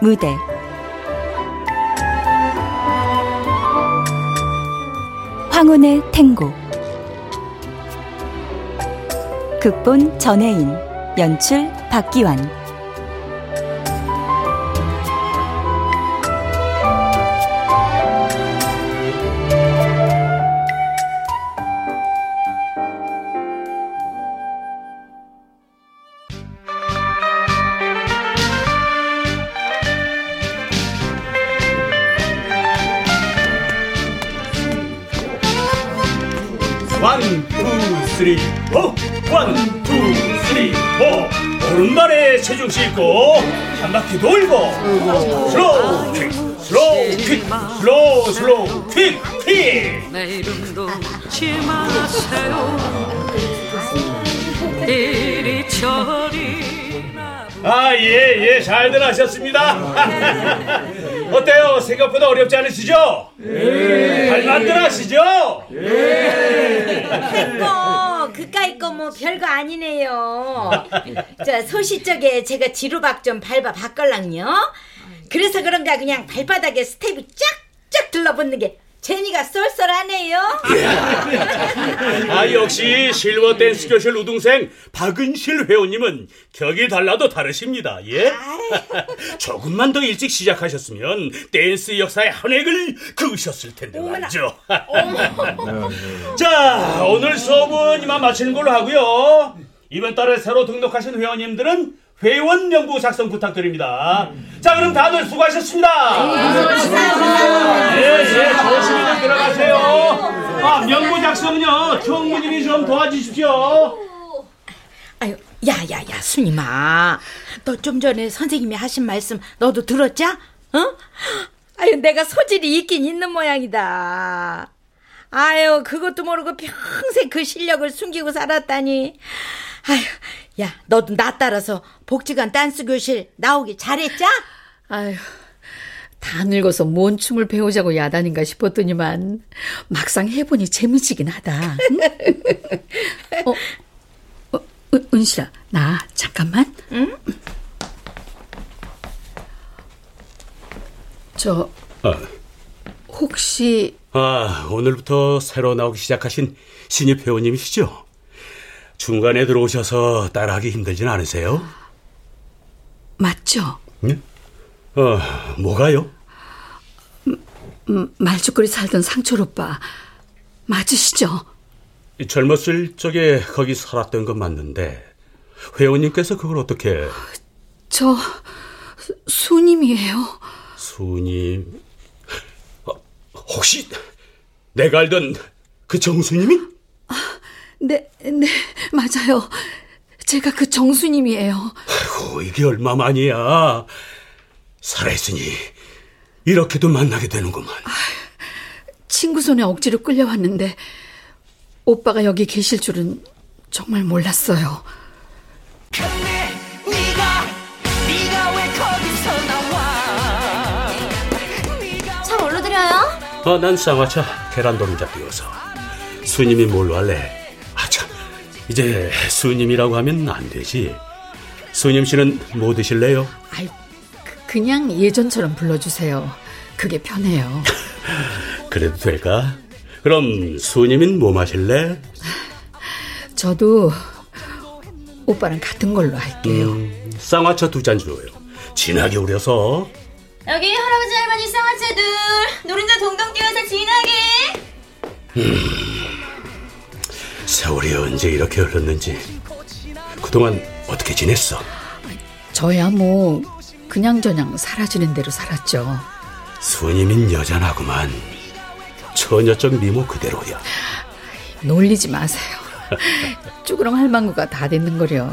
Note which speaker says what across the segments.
Speaker 1: 무대. 황혼의 탱고. 극본 전혜인 연출 박기환
Speaker 2: 체중 싣고 한 바퀴 돌고 slow quick, slow quick, slow slow quick, quick!
Speaker 3: 내 이름도 지 마세요 이리 저리
Speaker 2: 아, 예, 예, 잘들 하셨습니다. 어때요? 생각보다 어렵지 않으시죠? 예. 잘만들 하시죠?
Speaker 4: 거 별거 아니네요. 자 소싯적에 제가 지루박 좀 밟아 봤걸랑요. 그래서 그런가 그냥 발바닥에 스텝이 쫙쫙 들러붙는 게 재미가 쏠쏠하네요.
Speaker 2: 아, 역시 실버 댄스 교실 우등생 박은실 회원님은 격이 달라도 다르십니다. 예? 조금만 더 일찍 시작하셨으면 댄스 역사의 한 획을 그으셨을 텐데 말이죠. 자, 오늘 수업은 이만 마치는 걸로 하고요. 이번 달에 새로 등록하신 회원님들은 회원 명부 작성 부탁드립니다. 자, 그럼 다들 수고하셨습니다. 예, 예, 조심히들 들어가세요. 아, 명부 작성은요, 총무님이 좀 도와주십시오.
Speaker 4: 아유 야야야 순이마 너좀 전에 선생님이 하신 말씀 너도 들었자? 어? 아유 내가 소질이 있긴 있는 모양이다. 아유 그것도 모르고 평생 그 실력을 숨기고 살았다니. 아유 야 너도 나 따라서 복지관 댄스 교실 나오기 잘했자?
Speaker 5: 아휴, 다 늙어서 뭔 춤을 배우자고 야단인가 싶었더니만 막상 해보니 재미지긴 하다. 응? 어, 어, 은, 은실아, 나 잠깐만. 응? 저
Speaker 2: 아,
Speaker 5: 혹시
Speaker 2: 아, 오늘부터 새로 나오기 시작하신 신입 회원님이시죠? 중간에 들어오셔서 따라하기 힘들진 않으세요?
Speaker 5: 맞죠?
Speaker 2: 네? 어, 뭐가요?
Speaker 5: 음, 말죽거리 살던 상철 오빠 맞으시죠?
Speaker 2: 젊었을 적에 거기 살았던 건 맞는데 회원님께서 그걸 어떻게
Speaker 5: 저 수- 수님이에요.
Speaker 2: 수님 어, 혹시 내가 알던 그 정수님이?
Speaker 5: 네, 네, 맞아요. 제가 그 정수님이에요.
Speaker 2: 아이고 이게 얼마 만이야 살아있으니 이렇게도 만나게 되는구만
Speaker 5: 친구 손에 억지로 끌려왔는데 오빠가 여기 계실 줄은 정말 몰랐어요.
Speaker 6: 차 뭘로 드려요?
Speaker 2: 어, 난 쌍화차 계란 노른자 띄워서 수님이 뭘로 할래? 이제 수님이라고 하면 안 되지 수님 씨는 뭐 드실래요?
Speaker 5: 아이, 그- 그냥 예전처럼 불러주세요. 그게 편해요.
Speaker 2: 그래도 될까? 그럼 수님은 뭐 마실래?
Speaker 5: 저도 오빠랑 같은 걸로 할게요.
Speaker 2: 음, 쌍화차 두 잔 줘요 진하게 우려서
Speaker 6: 여기 할아버지 할머니 쌍화차들 노른자 동동 띄워서 진하게
Speaker 2: 세월이 언제 이렇게 흘렀는지 그동안 어떻게 지냈어?
Speaker 5: 저야 뭐 그냥저냥 사라지는 대로 살았죠.
Speaker 2: 수님인 여전하구만 처녀적 미모 그대로야
Speaker 5: 놀리지 마세요. 쭈그렁 할망구가 다 됐는 거려.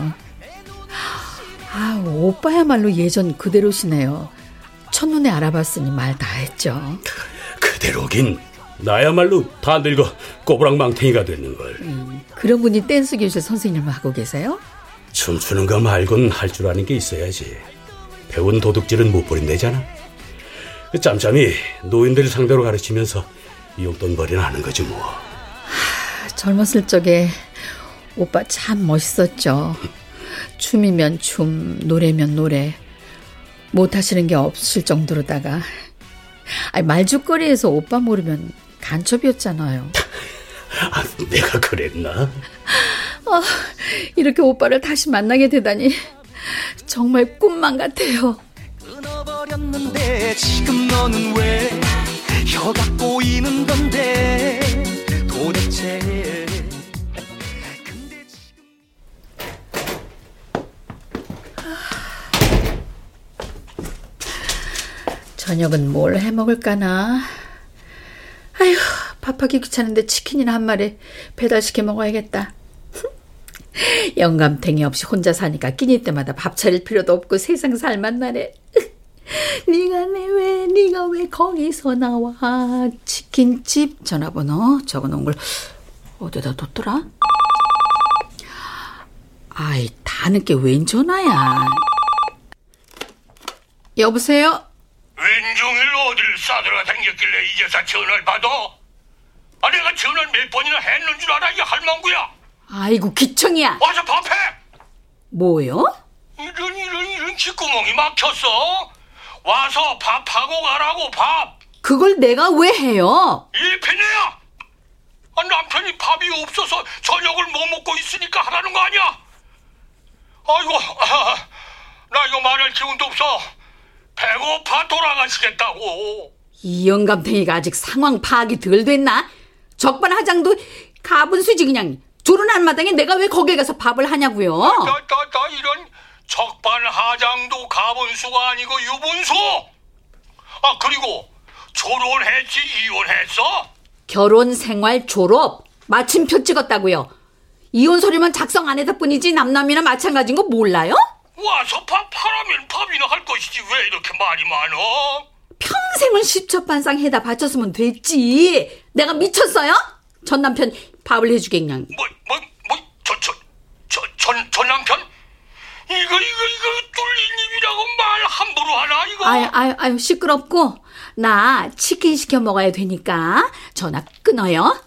Speaker 5: 아, 오빠야말로 예전 그대로시네요. 첫눈에 알아봤으니 말 다 했죠.
Speaker 2: 그대로긴 나야말로 다 늙어 꼬부랑망탱이가 됐는걸
Speaker 5: 그런 분이 댄스 교실 선생님을 하고 계세요?
Speaker 2: 춤추는 거 말곤 할 줄 아는 게 있어야지 배운 도둑질은 못 버린대잖아 그 짬짬이 노인들 상대로 가르치면서 용돈벌이나 하는 거지 뭐
Speaker 5: 젊었을 적에 오빠 참 멋있었죠. 춤이면 춤, 노래면 노래. 못 하시는 게 없을 정도로다가 아니, 말죽거리에서 오빠 모르면 간첩이었잖아요.
Speaker 7: 아, 내가 그랬나?
Speaker 5: 아, 이렇게 오빠를 다시 만나게 되다니 정말 꿈만 같아요.
Speaker 8: 끊어버렸는데 지금 너는 왜 혀가 꼬이는 건데 도대체 근데 지금
Speaker 5: 저녁은 뭘 해 먹을까나? 아휴, 밥하기 귀찮은데 치킨이나 한 마리 배달시켜 먹어야겠다. 영감탱이 없이 혼자 사니까 끼니 때마다 밥 차릴 필요도 없고 세상 살맛나네. 네가 내왜 네가 왜 거기서 나와 치킨집 전화번호 적어놓은 걸 어디다 뒀더라? 아이 다 늦게 웬 전화야? 여보세요?
Speaker 9: 왼종일 어딜 싸들어 다녔길래 이제서 전화를 받아? 아 내가 전화를 몇 번이나 했는 줄 알아 이 할망구야
Speaker 5: 아이고 기청이야.
Speaker 9: 와서 밥해
Speaker 5: 뭐요?
Speaker 9: 이런 이런 이런 귓구멍이 막혔어 와서 밥하고 가라고 밥
Speaker 5: 그걸 내가 왜 해요?
Speaker 9: 일편이야 아, 남편이 밥이 없어서 저녁을 못 먹고 있으니까 하라는 거 아니야 아이고 아, 나 이거 말할 기운도 없어 배고파 돌아가시겠다고
Speaker 5: 이 영감탱이가 아직 상황 파악이 덜 됐나? 적반하장도 가분수지 그냥 조른한 마당에 내가 왜 거기에 가서 밥을 하냐고요?
Speaker 9: 나, 나, 나 이런 적반하장도 가분수가 아니고 유분수. 아 그리고 결혼했지 이혼했어?
Speaker 5: 결혼 생활 졸업 마침표 찍었다고요. 이혼 서류만 작성 안 했다 뿐이지 남남이나 마찬가지인 거 몰라요?
Speaker 9: 와서 밥 하라면 밥이나 할 것이지 왜 이렇게 말이 많어?
Speaker 5: 평생을 십첩반상 해다 바쳤으면 됐지. 내가 미쳤어요? 전 남편 밥을 해주게 그냥.
Speaker 9: 뭐 뭐 뭐 저 저 저 전 전 남편? 이거 이거 이거 뚫린 입이라고 말 함부로 하나 이거?
Speaker 5: 아유 아유 아유 시끄럽고 나 치킨 시켜 먹어야 되니까 전화 끊어요.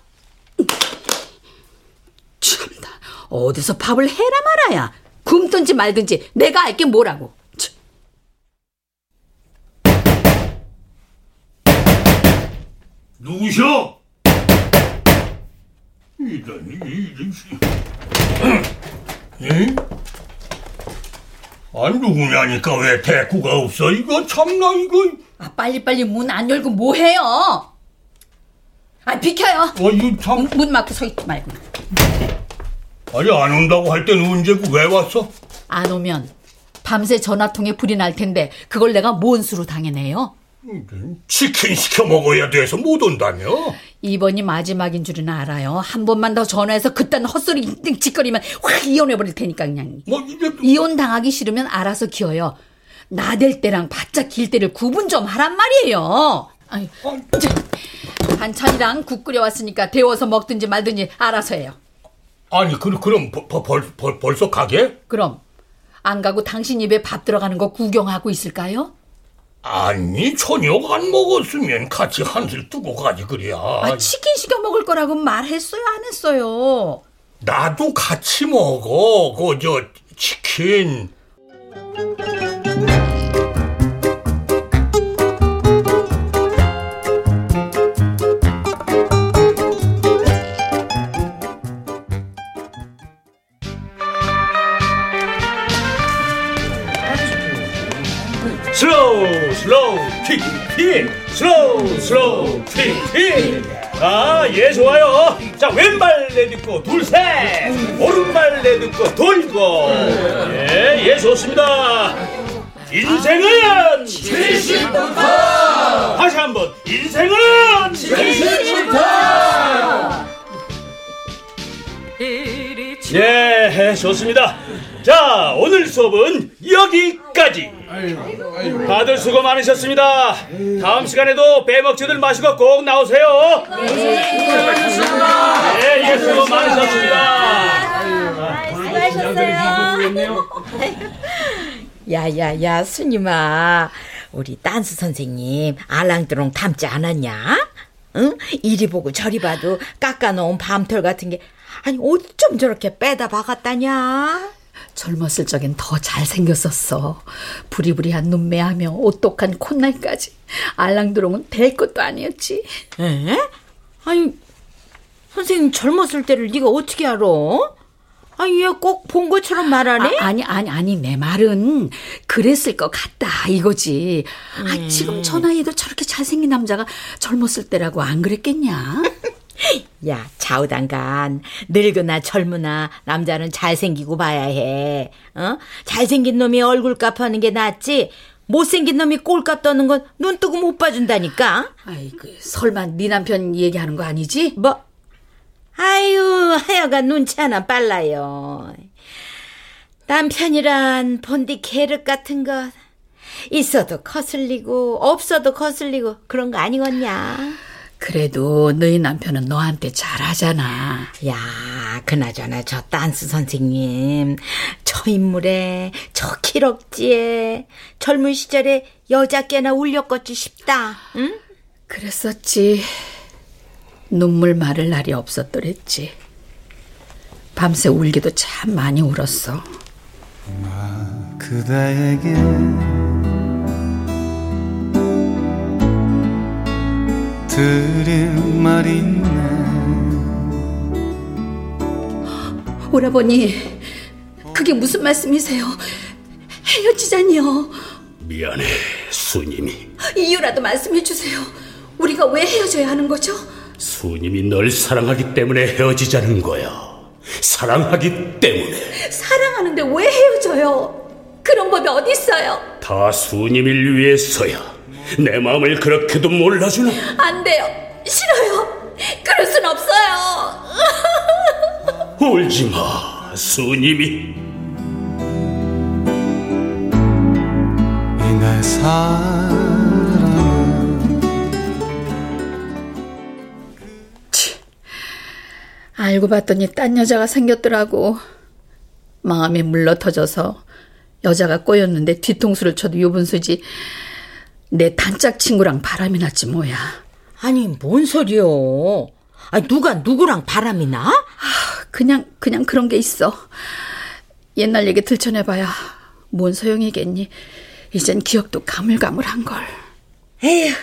Speaker 5: 참다 어디서 밥을 해라 말아야 굶든지 말든지 내가 알게 뭐라고. 참.
Speaker 9: 누구셔? 이런 이런 응? 아 누구냐니까 왜 대꾸가 없어 이거 참나 이거
Speaker 5: 아 빨리빨리 문 안 열고 뭐 해요? 아 비켜요.
Speaker 9: 어 이거
Speaker 5: 참문 막고 서 있지 말고.
Speaker 9: 아니 안 온다고 할 때는 언제고 왜 왔어?
Speaker 5: 안 오면 밤새 전화통에 불이 날 텐데 그걸 내가 뭔 수로 당해내요?
Speaker 9: 치킨 시켜 먹어야 돼서 못 온다며?
Speaker 5: 이번이 마지막인 줄은 알아요. 한 번만 더 전화해서 그딴 헛소리 짓거리면 확 이혼해버릴 테니까 그냥.
Speaker 9: 뭐 이제
Speaker 5: 이혼 당하기 싫으면 알아서 기어요. 나댈 때랑 바짝 길 때를 구분 좀 하란 말이에요. 아이, 저, 반찬이랑 국 끓여왔으니까 데워서 먹든지 말든지 알아서 해요.
Speaker 9: 아니 그, 그럼 벌, 벌, 벌, 벌써 가게?
Speaker 5: 그럼 안 가고 당신 입에 밥 들어가는 거 구경하고 있을까요?
Speaker 9: 아니 저녁 안 먹었으면 같이 한술 뜨고 가지 그래야
Speaker 5: 아, 치킨 시켜 먹을 거라고 말했어요, 안 했어요?
Speaker 9: 나도 같이 먹어 그저 치킨
Speaker 7: quick quick slow slow quick quick 아 예 좋아요. 자 왼발 내딛고 둘셋. 오른발 내딛고 돌고. 예예 좋습니다. 인생은 70부터. 다시 한번 인생은 70부터.
Speaker 10: 이리
Speaker 7: 예 좋습니다 자 오늘 수업은 여기까지 다들 수고 많으셨습니다. 다음 시간에도 빼먹지들 마시고 꼭 나오세요. 네, 예, 수고 많으셨습니다.
Speaker 4: 야야야 순임아 우리 댄스 선생님 알랑드롱 닮지 않았냐? 응? 이리 보고 저리 봐도 깎아놓은 밤털 같은 게 아니 어쩜 저렇게 빼다 박았다냐?
Speaker 5: 젊었을 적엔 더 잘생겼었어. 부리부리한 눈매하며 오똑한 콧날까지. 알랑드롱은 될 것도 아니었지.
Speaker 4: 에? 아니, 선생님 젊었을 때를 네가 어떻게 알아? 아니, 얘꼭 본 것처럼 말하네?
Speaker 5: 아, 아니, 아니, 아니, 내 말은 그랬을 것 같다, 이거지. 아, 지금 저 나이에도 저렇게 잘생긴 남자가 젊었을 때라고 안 그랬겠냐?
Speaker 4: 야, 좌우당간 늙으나 젊으나 남자는 잘생기고 봐야 해. 어? 잘생긴 놈이 얼굴값 하는 게 낫지. 못생긴 놈이 꼴값 떠는 건 눈 뜨고 못 봐준다니까.
Speaker 5: 아이고, 설마 네 남편 얘기하는 거 아니지?
Speaker 4: 뭐? 아유, 하여간 눈치 하나 빨라요. 남편이란 본디 계륵 같은 것. 있어도 거슬리고, 없어도 거슬리고, 그런 거 아니겠냐?
Speaker 5: 그래도 너희 남편은 너한테 잘하잖아.
Speaker 4: 야, 그나저나 저 딴스 선생님, 저 인물에, 저 기럭지에, 젊은 시절에 여자 깨나 울렸겠지 싶다, 응?
Speaker 5: 그랬었지. 눈물 마를 날이 없었더랬지. 밤새 울기도 참 많이 울었어.
Speaker 11: 그대에게 드릴 말이 있네
Speaker 5: 오라버니, 그게 무슨 말씀이세요? 헤어지자니요.
Speaker 2: 미안해, 수님이.
Speaker 5: 이유라도 말씀해 주세요. 우리가 왜 헤어져야 하는 거죠?
Speaker 2: 수님이 널 사랑하기 때문에 헤어지자는 거야. 사랑하기 때문에.
Speaker 5: 사랑하는데 왜 헤어져요? 그런 법이 어디 있어요?
Speaker 2: 다 수님을 위해서야. 내 마음을 그렇게도 몰라주나?
Speaker 5: 안 돼요. 싫어요. 그럴 순 없어요.
Speaker 2: 울지 마, 수님이.
Speaker 11: 이내 사랑은
Speaker 5: 알고 봤더니 딴 여자가 생겼더라고. 마음이 물러터져서 여자가 꼬였는데 뒤통수를 쳐도 요분수지. 내 단짝 친구랑 바람이 났지 뭐야.
Speaker 4: 아니, 뭔 소리요? 아니, 누가 누구랑 바람이 나?
Speaker 5: 그냥 그냥 그런 게 있어. 옛날 얘기 들춰내봐야 뭔 소용이겠니. 이젠 기억도 가물가물한 걸.
Speaker 4: 에휴,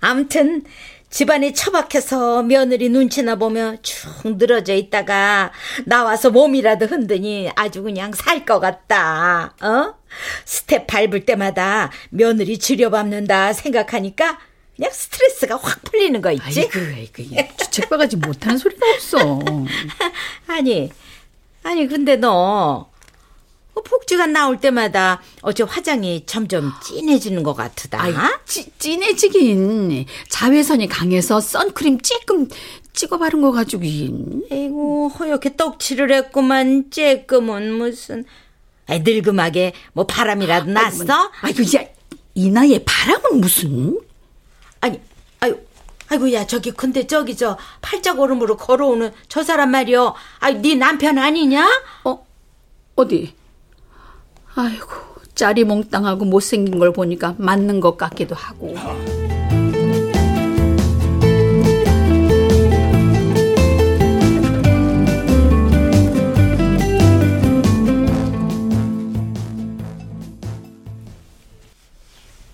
Speaker 4: 암튼 집안이 처박혀서 며느리 눈치나 보며 축 늘어져 있다가 나와서 몸이라도 흔드니 아주 그냥 살 것 같다. 어? 스텝 밟을 때마다 며느리 지려밟는다 생각하니까 그냥 스트레스가 확 풀리는 거 있지?
Speaker 5: 아이고, 아이고, 이 주책바가지 못하는 소리가 없어.
Speaker 4: 아니, 아니 근데 너 어, 복지관 나올 때마다 어째 화장이 점점 진해지는 것 같으다.
Speaker 5: 아이, 찌, 진해지긴. 자외선이 강해서 선크림 찔끔 찍어 바른 거 가지고.
Speaker 4: 아이고 허옇게 떡칠을 했구만 쬐끔은 무슨 아이, 늙음하게 뭐 바람이라도 났어?
Speaker 5: 아이고, 야, 이 나이에 바람은 무슨?
Speaker 4: 아니 아유 아이고 야 저기 근데 저기 저 팔자고름으로 걸어오는 저 사람 말이요 아이 네 남편 아니냐?
Speaker 5: 어? 어디? 아이고, 짜리몽땅하고 못생긴 걸 보니까 맞는 것 같기도 하고.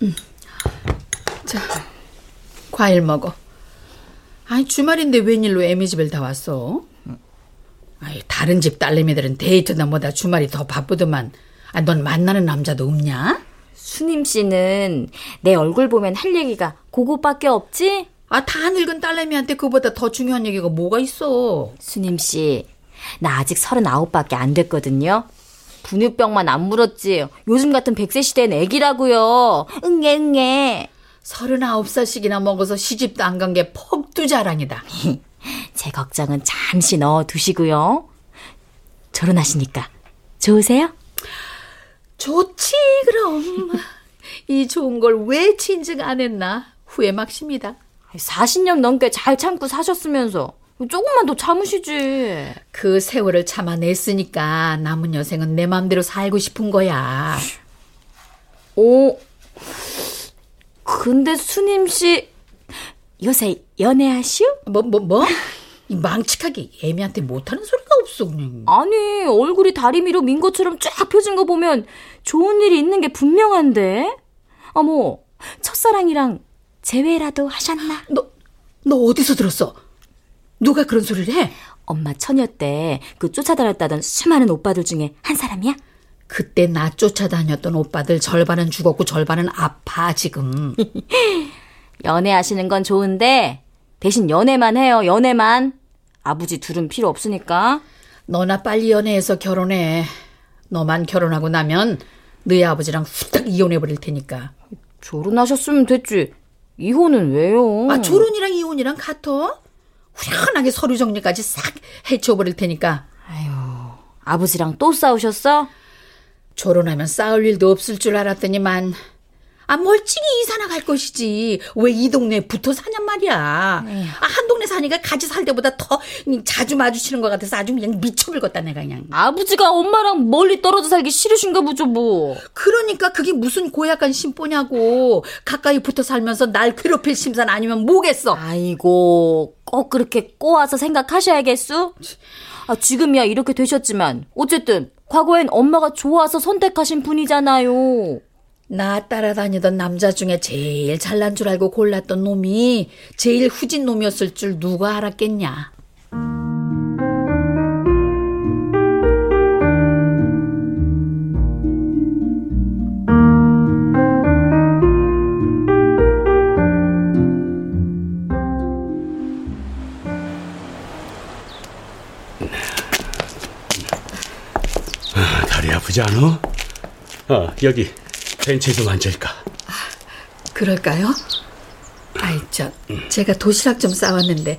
Speaker 5: 음. 자, 과일 먹어. 아니, 주말인데 웬일로 애미 집을 다 왔어? 아이, 다른 집 딸내미들은 데이트나 뭐다 주말이 더 바쁘더만. 아, 넌 만나는 남자도 없냐?
Speaker 6: 순임 씨는 내 얼굴 보면 할 얘기가 그거밖에 없지?
Speaker 5: 아, 다 늙은 딸내미한테 그보다 더 중요한 얘기가 뭐가 있어?
Speaker 6: 순임 씨, 나 아직 서른아홉밖에 안 됐거든요. 분유병만 안 물었지. 요즘 같은 백세 시대엔 애기라고요. 응애 응애.
Speaker 5: 서른아홉 살씩이나 먹어서 시집도 안 간게 퍽두 자랑이다.
Speaker 6: 제 걱정은 잠시 넣어두시고요. 결혼하시니까 좋으세요?
Speaker 5: 좋지, 그럼. 이 좋은 걸 왜 진즉 안 했나? 후회 막십니다.
Speaker 6: 40년 넘게 잘 참고 사셨으면서 조금만 더 참으시지.
Speaker 5: 그 세월을 참아냈으니까 남은 여생은 내 맘대로 살고 싶은 거야.
Speaker 6: 오, 근데 수님 씨 요새 연애하시오?
Speaker 5: 뭐, 뭐, 뭐? 이 망측하게 애미한테 못하는 소리가 없어 그냥.
Speaker 6: 아니, 얼굴이 다리미로 민 것처럼 쫙 펴진 거 보면 좋은 일이 있는 게 분명한데? 어머, 첫사랑이랑 재회라도 하셨나?
Speaker 5: 너, 너 어디서 들었어? 누가 그런 소리를 해?
Speaker 6: 엄마 처녀 때 그 쫓아다녔다던 수많은 오빠들 중에 한 사람이야?
Speaker 5: 그때 나 쫓아다녔던 오빠들 절반은 죽었고 절반은 아파 지금.
Speaker 6: 연애하시는 건 좋은데 대신 연애만 해요, 연애만. 아버지 둘은 필요 없으니까.
Speaker 5: 너나 빨리 연애해서 결혼해. 너만 결혼하고 나면 너희 아버지랑 후딱 이혼해 버릴 테니까.
Speaker 6: 결혼하셨으면 됐지. 이혼은 왜요?
Speaker 5: 아 결혼이랑 이혼이랑 같아? 후련하게 서류 정리까지 싹 해쳐버릴 테니까.
Speaker 6: 아버지랑 또 싸우셨어?
Speaker 5: 결혼하면 싸울 일도 없을 줄 알았더니만 아 멀찍이 이사 나 갈 것이지 왜 이 동네에 붙어 사냔 말이야 아, 한 동네 사니까 같이 살 때보다 더 자주 마주치는 것 같아서 아주 그냥 미쳐버렸다 내가 그냥
Speaker 6: 아버지가 엄마랑 멀리 떨어져 살기 싫으신가 보죠, 뭐.
Speaker 5: 그러니까 그게 무슨 고약한 심보냐고 가까이 붙어 살면서 날 괴롭힐 심산 아니면 뭐겠어
Speaker 6: 아이고, 꼭 그렇게 꼬아서 생각하셔야겠수? 아, 지금이야 이렇게 되셨지만, 어쨌든, 과거엔 엄마가 좋아서 선택하신 분이잖아요.
Speaker 5: 나 따라다니던 남자 중에 제일 잘난 줄 알고 골랐던 놈이 제일 후진 놈이었을 줄 누가 알았겠냐
Speaker 2: 다리 아프지 않아? 어, 여기 벤치에 좀 앉을까?
Speaker 5: 그럴까요? 아이, 저, 제가 도시락 좀 싸왔는데,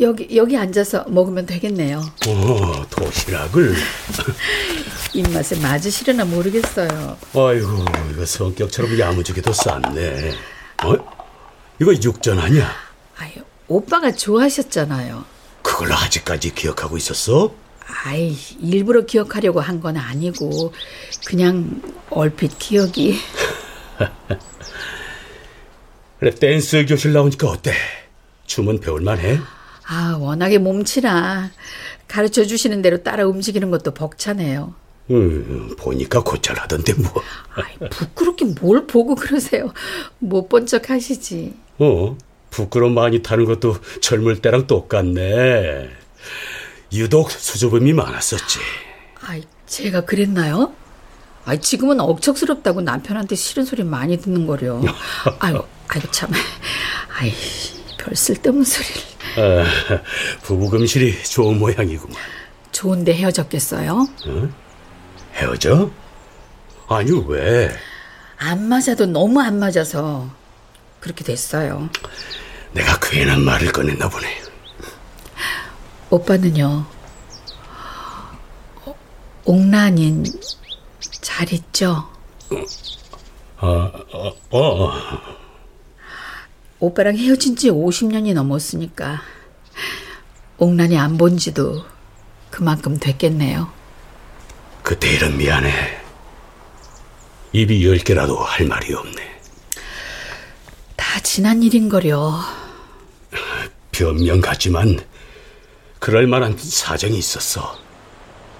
Speaker 5: 여기, 여기 앉아서 먹으면 되겠네요.
Speaker 2: 오, 도시락을.
Speaker 5: 입맛에 맞으시려나 모르겠어요.
Speaker 2: 아이고, 이거 성격처럼 야무지게도 쌌네. 어? 이거 육전 아니야?
Speaker 5: 아유, 오빠가 좋아하셨잖아요.
Speaker 2: 그걸 아직까지 기억하고 있었어?
Speaker 5: 아이, 일부러 기억하려고 한 건 아니고, 그냥 얼핏 기억이.
Speaker 2: 그래, 댄스 교실 나오니까 어때? 춤은 배울만해?
Speaker 5: 아, 워낙에 몸치라. 가르쳐 주시는 대로 따라 움직이는 것도 벅차네요.
Speaker 2: 음, 보니까 곧잘 하던데 뭐.
Speaker 5: 아이, 부끄럽게 뭘 보고 그러세요. 못 본 척 하시지.
Speaker 2: 어, 부끄럼 많이 타는 것도 젊을 때랑 똑같네. 유독 수줍음이 많았었지.
Speaker 5: 아이, 제가 그랬나요? 아이, 지금은 억척스럽다고 남편한테 싫은 소리 많이 듣는 거려. 아유, 아이고, 참. 아이, 별 쓸데없는 소리를.
Speaker 2: 아, 부부 금실이 좋은 모양이구만.
Speaker 5: 좋은데 헤어졌겠어요?
Speaker 2: 헤어져? 아니 왜?
Speaker 5: 안 맞아도 너무 안 맞아서 그렇게 됐어요.
Speaker 2: 내가 괜한 말을 꺼냈나 보네.
Speaker 5: 오빠는요, 어, 옥란인 잘 있죠?
Speaker 2: 어, 어, 어.
Speaker 5: 오빠랑 헤어진 지 50년이 넘었으니까 옥란이 안 본 지도 그만큼 됐겠네요.
Speaker 2: 그때 이런 미안해. 입이 열 개라도 할 말이 없네.
Speaker 5: 다 지난 일인 거려.
Speaker 2: 변명 같지만 그럴 만한 사정이 있었어.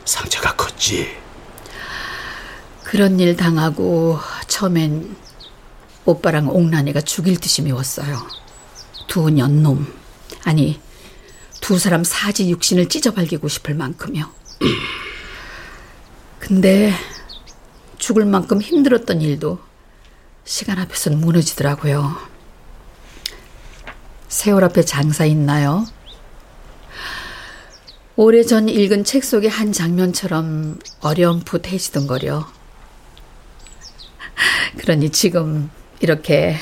Speaker 2: 상처가 컸지.
Speaker 5: 그런 일 당하고 처음엔 오빠랑 옥란이가 죽일 듯이 미웠어요. 두 년놈. 아니, 두 사람 사지 육신을 찢어발기고 싶을 만큼요. 근데 죽을 만큼 힘들었던 일도 시간 앞에선 무너지더라고요. 세월 앞에 장사 있나요? 오래전 읽은 책 속의 한 장면처럼 어렴풋 해지던 거려. 그러니 지금 이렇게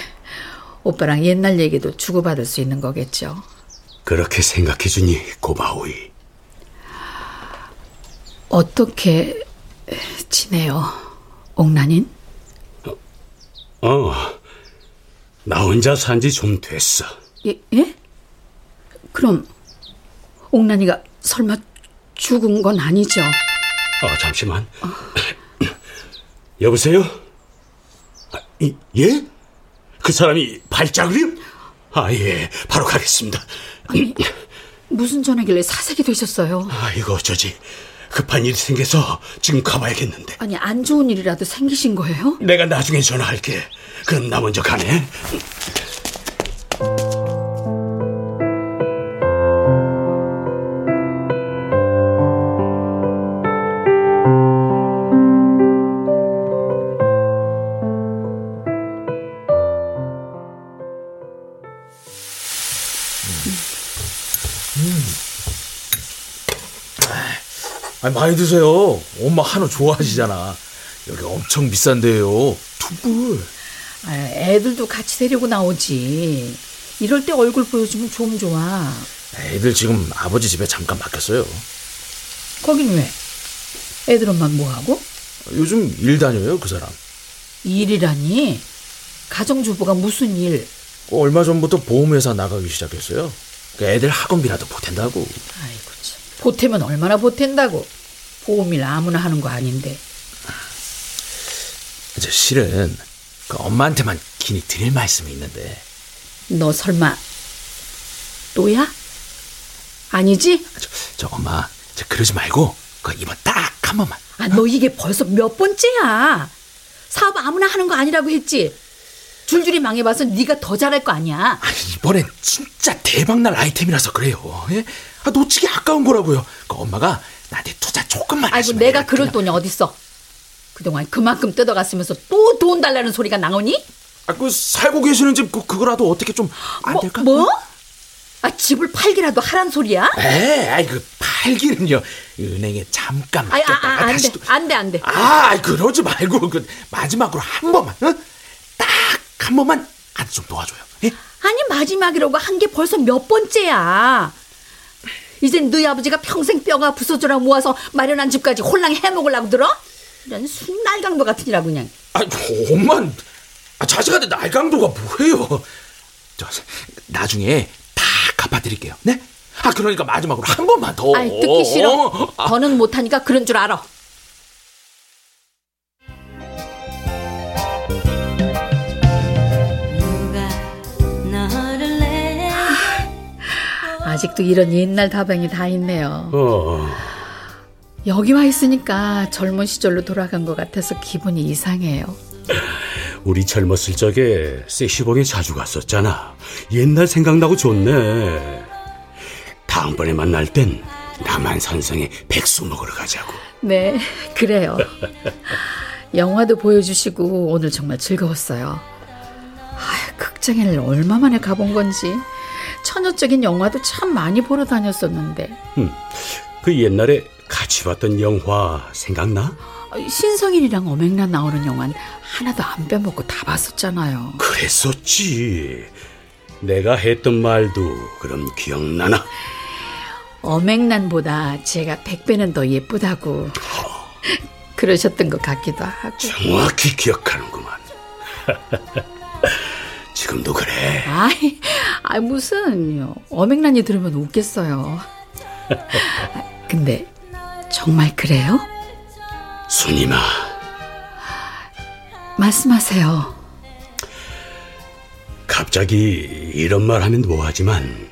Speaker 5: 오빠랑 옛날 얘기도 주고받을 수 있는 거겠죠.
Speaker 2: 그렇게 생각해주니 고마우이.
Speaker 5: 어떻게 지내요, 옥란인?
Speaker 2: 어, 나 혼자 산 지 좀 됐어.
Speaker 5: 예? 예? 그럼 옥란이가 설마 죽은 건 아니죠?
Speaker 2: 아, 잠시만. 여보세요? 아, 이, 예? 그 사람이 발작을요? 아, 예, 바로 가겠습니다.
Speaker 5: 무슨 전화길래 사색이 되셨어요?
Speaker 2: 아, 이거 어쩌지. 급한 일이 생겨서 지금 가봐야겠는데.
Speaker 5: 아니, 안 좋은 일이라도 생기신 거예요?
Speaker 2: 내가 나중에 전화할게. 그럼 나 먼저 가네.
Speaker 12: 많이 드세요. 엄마 한우 좋아하시잖아. 여기 엄청 비싼데요. 투불.
Speaker 5: 아, 애들도 같이 데리고 나오지. 이럴 때 얼굴 보여주면 좀 좋아.
Speaker 12: 애들 지금 아버지 집에 잠깐 맡겼어요.
Speaker 5: 거긴 왜? 애들 엄마는 뭐하고?
Speaker 12: 요즘 일 다녀요, 그 사람.
Speaker 5: 일이라니? 가정주부가 무슨 일?
Speaker 12: 그 얼마 전부터 보험회사 나가기 시작했어요. 그 애들 학원비라도 보탠다고.
Speaker 5: 아이고 참. 보태면 얼마나 보탠다고. 보험일 아무나 하는 거 아닌데.
Speaker 12: 저 실은 그 엄마한테만 긴히 드릴 말씀이 있는데
Speaker 5: 너 설마 또야? 아니지?
Speaker 12: 저, 저 엄마 저 그러지 말고 그 이번 딱 한 번만
Speaker 5: 아, 너 이게 벌써 몇 번째야? 사업 아무나 하는 거 아니라고 했지? 줄줄이 망해봐서 네가 더 잘할 거 아니야.
Speaker 12: 아니, 이번엔 진짜 대박날 아이템이라서 그래요 예? 아, 놓치기 아까운 거라고요 그 엄마가 나한테 투자 조금만
Speaker 5: 아이고 내가 그럴 돈이 어딨어? 그동안 그만큼 뜯어갔으면서 또 돈 달라는 소리가 나오니?
Speaker 12: 아, 그 살고 계시는 집 그, 그거라도 어떻게 좀안
Speaker 5: 뭐,
Speaker 12: 될까?
Speaker 5: 뭐? 아 집을 팔기라도 하란 소리야?
Speaker 12: 에, 아이 그 팔기는요 은행에 잠깐
Speaker 5: 아이, 아,
Speaker 12: 맡겼다가
Speaker 5: 아, 안 돼,
Speaker 12: 또
Speaker 5: 안 돼, 안 돼.
Speaker 12: 아, 아이, 그러지 말고 그 마지막으로 한 번만, 딱한 번만 아주 좀 도와줘요. 예?
Speaker 5: 아니 마지막이라고 한 게 벌써 몇 번째야. 이젠 너희 아버지가 평생 뼈가 부서져라 모아서 마련한 집까지 홀랑 해먹으려고 들어? 이런 순날강도 같은 이라고 그냥.
Speaker 12: 아, 엄마, 아, 자식한테 날강도가 뭐예요? 저 나중에 다 갚아드릴게요. 네? 아, 그러니까 마지막으로 한 번만 더.
Speaker 5: 아이 듣기 싫어.
Speaker 12: 어, 아,
Speaker 5: 더는 못하니까 그런 줄 알아. 아직도 이런 옛날 다방이 다 있네요.
Speaker 2: 어,
Speaker 5: 여기 와 있으니까 젊은 시절로 돌아간 것 같아서 기분이 이상해요.
Speaker 2: 우리 젊었을 적에 섹시봉에 자주 갔었잖아. 옛날 생각나고 좋네. 다음번에 만날 땐 남한 산성에 백수 먹으러 가자고.
Speaker 5: 네, 그래요. 영화도 보여주시고 오늘 정말 즐거웠어요. 아, 극장에를 얼마 만에 가본 건지 처녀적인 영화도 참 많이 보러 다녔었는데
Speaker 2: 그 옛날에 같이 봤던 영화 생각나?
Speaker 5: 어, 신성일이랑 어맹란 나오는 영화는 하나도 안 빼먹고 다 봤었잖아요.
Speaker 2: 그랬었지. 내가 했던 말도 그럼 기억나나?
Speaker 5: 어맹란보다 제가 백 배는 더 예쁘다고 그러셨던 것 같기도 하고.
Speaker 2: 정확히 기억하는구만. 지금도 그래.
Speaker 5: 아이, 아 무슨 어맹란이 들으면 웃겠어요. 아, 근데 정말 그래요?
Speaker 2: 순임아,
Speaker 5: 말씀하세요.
Speaker 2: 갑자기 이런 말 하면 뭐하지만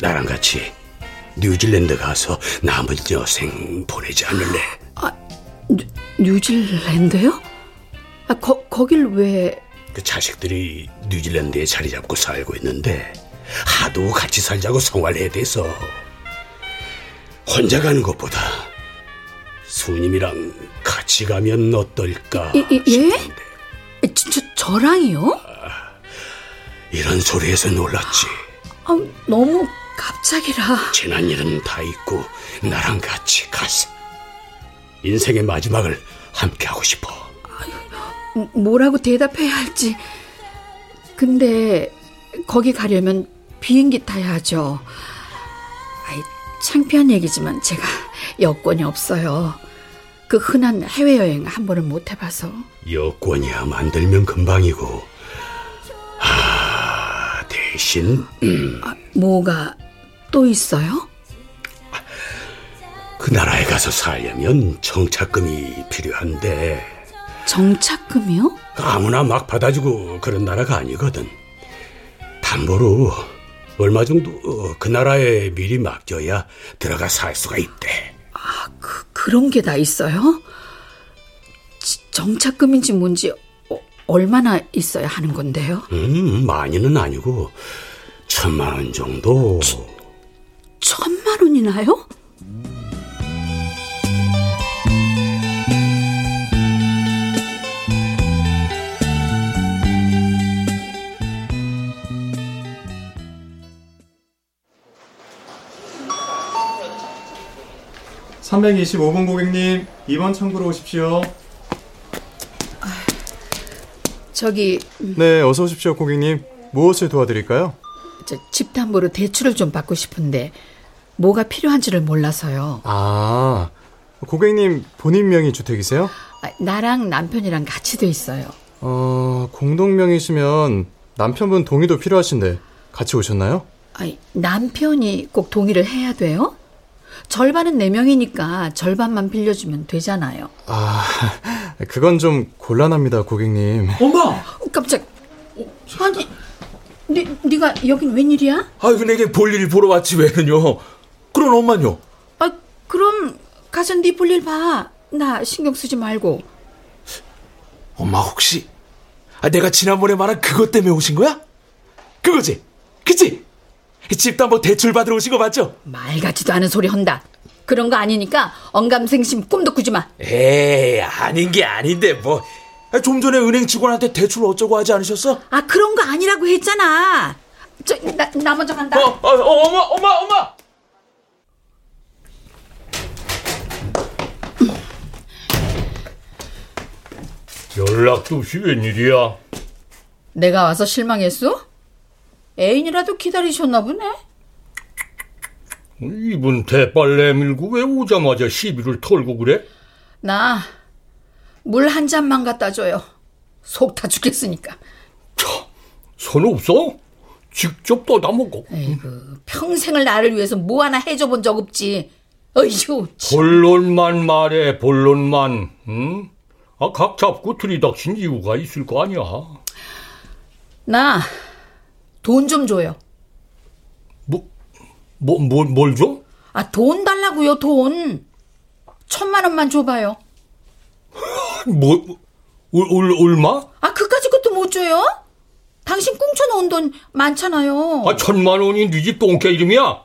Speaker 2: 나랑 같이 뉴질랜드 가서 남은 여생 보내지 않을래?
Speaker 5: 뉴, 뉴질랜드요? 아, 거, 거길 왜...
Speaker 2: 그 자식들이 뉴질랜드에 자리 잡고 살고 있는데 하도 같이 살자고 생활해야 돼서 혼자 가는 것보다 수님이랑 같이 가면 어떨까
Speaker 5: 예? 저, 저, 저랑이요?
Speaker 2: 이런 소리에서 놀랐지
Speaker 5: 아, 너무 갑자기라.
Speaker 2: 지난 일은 다 잊고 나랑 같이 가서 인생의 마지막을 함께 하고 싶어
Speaker 5: 뭐라고 대답해야 할지. 근데 거기 가려면 비행기 타야 하죠. 아이, 창피한 얘기지만 제가 여권이 없어요. 그 흔한 해외여행 한 번은 못 해봐서.
Speaker 2: 여권이야 만들면 금방이고 아 대신 음,
Speaker 5: 뭐가 또 있어요?
Speaker 2: 그 나라에 가서 살려면 정착금이 필요한데
Speaker 5: 정착금이요?
Speaker 2: 아무나 막 받아주고 그런 나라가 아니거든. 담보로
Speaker 9: 얼마 정도 어, 그 나라에 미리 맡겨야 들어가 살 수가 있대.
Speaker 5: 그, 그런 게 다 있어요? 지- 정착금인지 뭔지 어, 얼마나 있어야 하는 건데요?
Speaker 9: 음, 많이는 아니고 천만 원 정도.
Speaker 5: 천만 원이나요?
Speaker 13: 325번 고객님, 2번 창구로 오십시오.
Speaker 5: 저기
Speaker 13: 네, 어서 오십시오, 고객님. 무엇을 도와드릴까요?
Speaker 5: 저 집담보로 대출을 좀 받고 싶은데 뭐가 필요한지를 몰라서요.
Speaker 13: 아, 고객님 본인 명의 주택이세요?
Speaker 5: 아, 나랑 남편이랑 같이 돼 있어요.
Speaker 13: 어, 공동 명의시면 남편분 동의도 필요하신데 같이 오셨나요?
Speaker 5: 아니, 남편이 꼭 동의를 해야 돼요? 절반은 내 명이니까 절반만 빌려주면 되잖아요.
Speaker 13: 아, 그건 좀 곤란합니다, 고객님.
Speaker 12: 엄마!
Speaker 5: 어, 깜짝. 아니, 네, 네가 여긴 웬일이야?
Speaker 12: 아이고 내게 볼일 보러 왔지 왜는요? 그럼 엄마는요?
Speaker 5: 아, 그럼 가서 네 볼 일 봐. 나 신경 쓰지 말고.
Speaker 12: 엄마 혹시 아, 내가 지난번에 말한 그것 때문에 오신 거야? 그거지? 그치? 집담보 대출 받으러 오신 거 맞죠?
Speaker 5: 말 같지도 않은 소리 한다. 그런 거 아니니까 언감생심 꿈도 꾸지 마.
Speaker 12: 에이 아닌 게 아닌데 뭐. 아, 좀 전에 은행 직원한테 대출 어쩌고 하지 않으셨어?
Speaker 5: 아 그런 거 아니라고 했잖아. 저나 나 먼저 간다.
Speaker 12: 어, 어, 어, 엄마, 엄마, 엄마.
Speaker 9: 연락도 없이 웬일이야?
Speaker 5: 내가 와서 실망했어? 애인이라도 기다리셨나 보네.
Speaker 9: 이분 대빨 내밀고 왜 오자마자 시비를 털고 그래?
Speaker 5: 나 물 한 잔만 갖다 줘요. 속타 죽겠으니까.
Speaker 9: 손 없어? 직접 떠다 먹어.
Speaker 5: 에이구, 평생을 나를 위해서 뭐 하나 해줘 본 적 없지. 어휴,
Speaker 9: 본론만 말해, 본론만. 응? 아, 각 잡고 들이닥친 이유가 있을 거 아니야.
Speaker 5: 나 돈 좀 줘요.
Speaker 9: 뭐, 뭘, 뭘 줘?
Speaker 5: 아, 돈 달라고요, 돈. 천만 원만 줘봐요.
Speaker 9: 뭐, 얼, 얼, 얼마?
Speaker 5: 아, 그까짓 것도 못 줘요? 당신 꽁쳐놓은 돈 많잖아요.
Speaker 9: 아, 천만 원이 네 집 똥개 이름이야?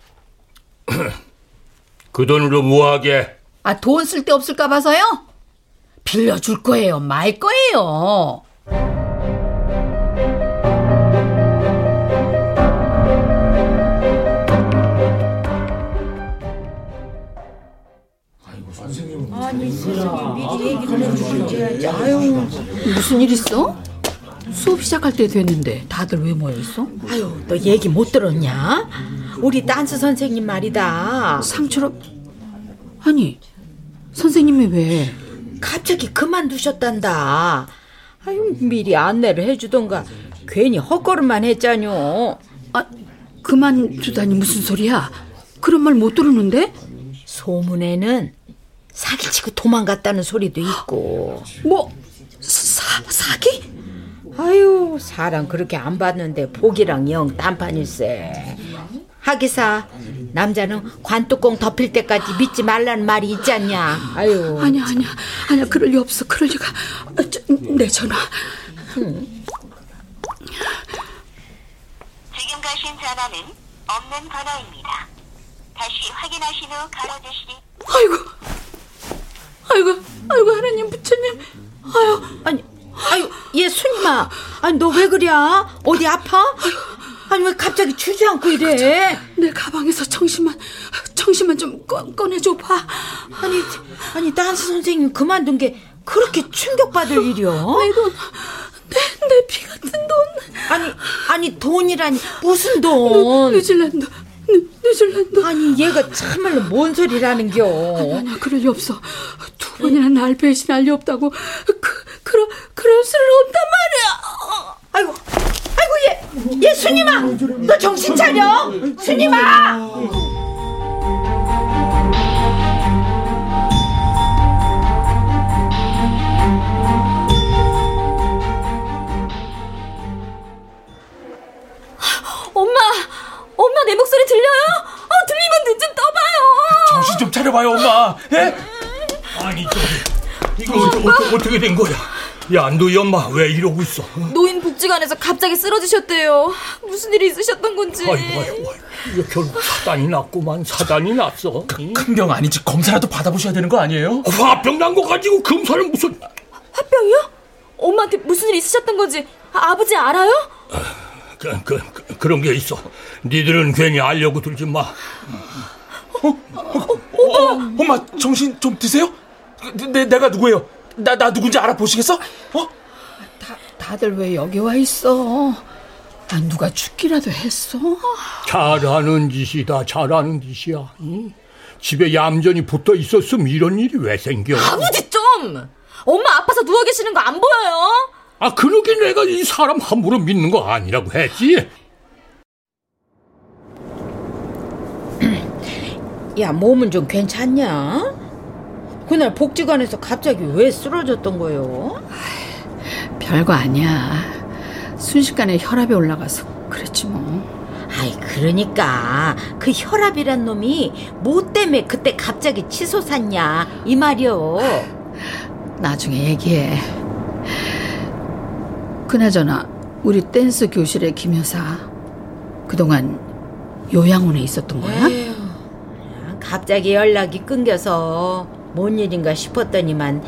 Speaker 9: 그 돈으로 뭐하게?
Speaker 5: 아, 돈 쓸데 없을까 봐서요? 빌려줄 거예요, 말 거예요. 무슨 일 있어? 수업 시작할 때 됐는데 다들 왜 모여 있어?
Speaker 4: 아유, 너 얘기 못 들었냐? 우리 댄스 선생님 말이다.
Speaker 5: 상처럼 아니 선생님이 왜?
Speaker 4: 갑자기 그만두셨단다. 아유, 미리 안내를 해주던가 괜히 헛걸음만 했잖요.
Speaker 5: 아, 그만두다니 무슨 소리야? 그런 말 못 들었는데?
Speaker 4: 소문에는 사기치고 도망갔다는 소리도 있고.
Speaker 5: 뭐 사, 사기?
Speaker 4: 아유, 사람 그렇게 안 봤는데 복이랑 영 딴판일세. 하기사 남자는 관뚜껑 덮일 때까지 믿지 말라는 말이 있잖냐. 아유.
Speaker 5: 아니야 아니야 아니야 그럴 리 없어 그럴 리가 아, 저, 내 전화
Speaker 14: 지금 가신 전화는 없는 번호입니다. 다시 확인하신 후 걸어주시기
Speaker 5: 아이고 아이고 아이고 하나님 부처님. 아유.
Speaker 4: 아니 아유 얘 순임아. 아니 너 왜 그래? 어디 아파? 아니 왜 갑자기 주저앉고 이래?
Speaker 5: 내 가방에서 청심환 청심환 좀 꺼, 꺼내줘 봐.
Speaker 4: 아니 아니 댄스 선생님 그만둔 게 그렇게 충격받을 일이여
Speaker 5: 내, 내 피 같은 돈.
Speaker 4: 아니 아니 돈이라니. 무슨 돈?
Speaker 5: 뉴, 뉴질랜드 뉴, 뉴질랜드.
Speaker 4: 아니 얘가 참말로 뭔 소리라는 겨?
Speaker 5: 아니, 아니야 그럴 리 없어. 두 번이나 날 배신할 리 없다고 그, 그러, 그럴 수는 없단 말이야
Speaker 4: 아이고 아이고 얘, 얘 순임아 너 정신 차려 순임아
Speaker 6: 엄마, 엄마 내 목소리 들려요? 어, 들리면 눈 좀 떠봐요.
Speaker 12: 정신 좀 차려봐요, 엄마. 예?
Speaker 9: 아니 저기 이거 어떻게, 어떻게, 된 거야? 야 너희 엄마 왜 이러고 있어?
Speaker 6: 노인 복지관에서 갑자기 쓰러지셨대요. 무슨 일이 있으셨던 건지.
Speaker 9: 아이고 아이고 이거 결국 사단이 났구만 사단이 났어.
Speaker 12: 큰 병 아닌지 검사라도 받아보셔야 되는 거 아니에요?
Speaker 9: 화병 난 거 가지고 검사를 무슨?
Speaker 6: 화병이요? 엄마한테 무슨 일 있으셨던 건지 아, 아버지 알아요?
Speaker 9: 그, 그, 그, 그런 게 있어. 니들은 괜히 알려고 들지 마.
Speaker 12: 엄마 정신 좀 드세요? 내, 내가 누구예요? 나, 나 누군지 알아보시겠어? 어?
Speaker 5: 다들 왜 여기 와 있어? 아, 누가 죽기라도 했어?
Speaker 9: 잘하는 짓이다 잘하는 짓이야. 응? 집에 얌전히 붙어 있었으면 이런 일이 왜 생겨?
Speaker 6: 아버지 좀! 엄마 아파서 누워 계시는 거 안 보여요?
Speaker 9: 아 그러게 내가 이 사람 함부로 믿는 거 아니라고 했지.
Speaker 4: 야, 몸은 좀 괜찮냐? 그날 복지관에서 갑자기 왜 쓰러졌던 거요?
Speaker 5: 별거 아니야. 순식간에 혈압이 올라가서 그랬지 뭐.
Speaker 4: 아이, 그러니까 그 혈압이란 놈이 뭐 때문에 그때 갑자기 치솟았냐 이 말이요.
Speaker 5: 나중에 얘기해. 그나저나 우리 댄스 교실의 김 여사 그동안 요양원에 있었던 거야?
Speaker 4: 에휴, 갑자기 연락이 끊겨서 뭔 일인가 싶었더니만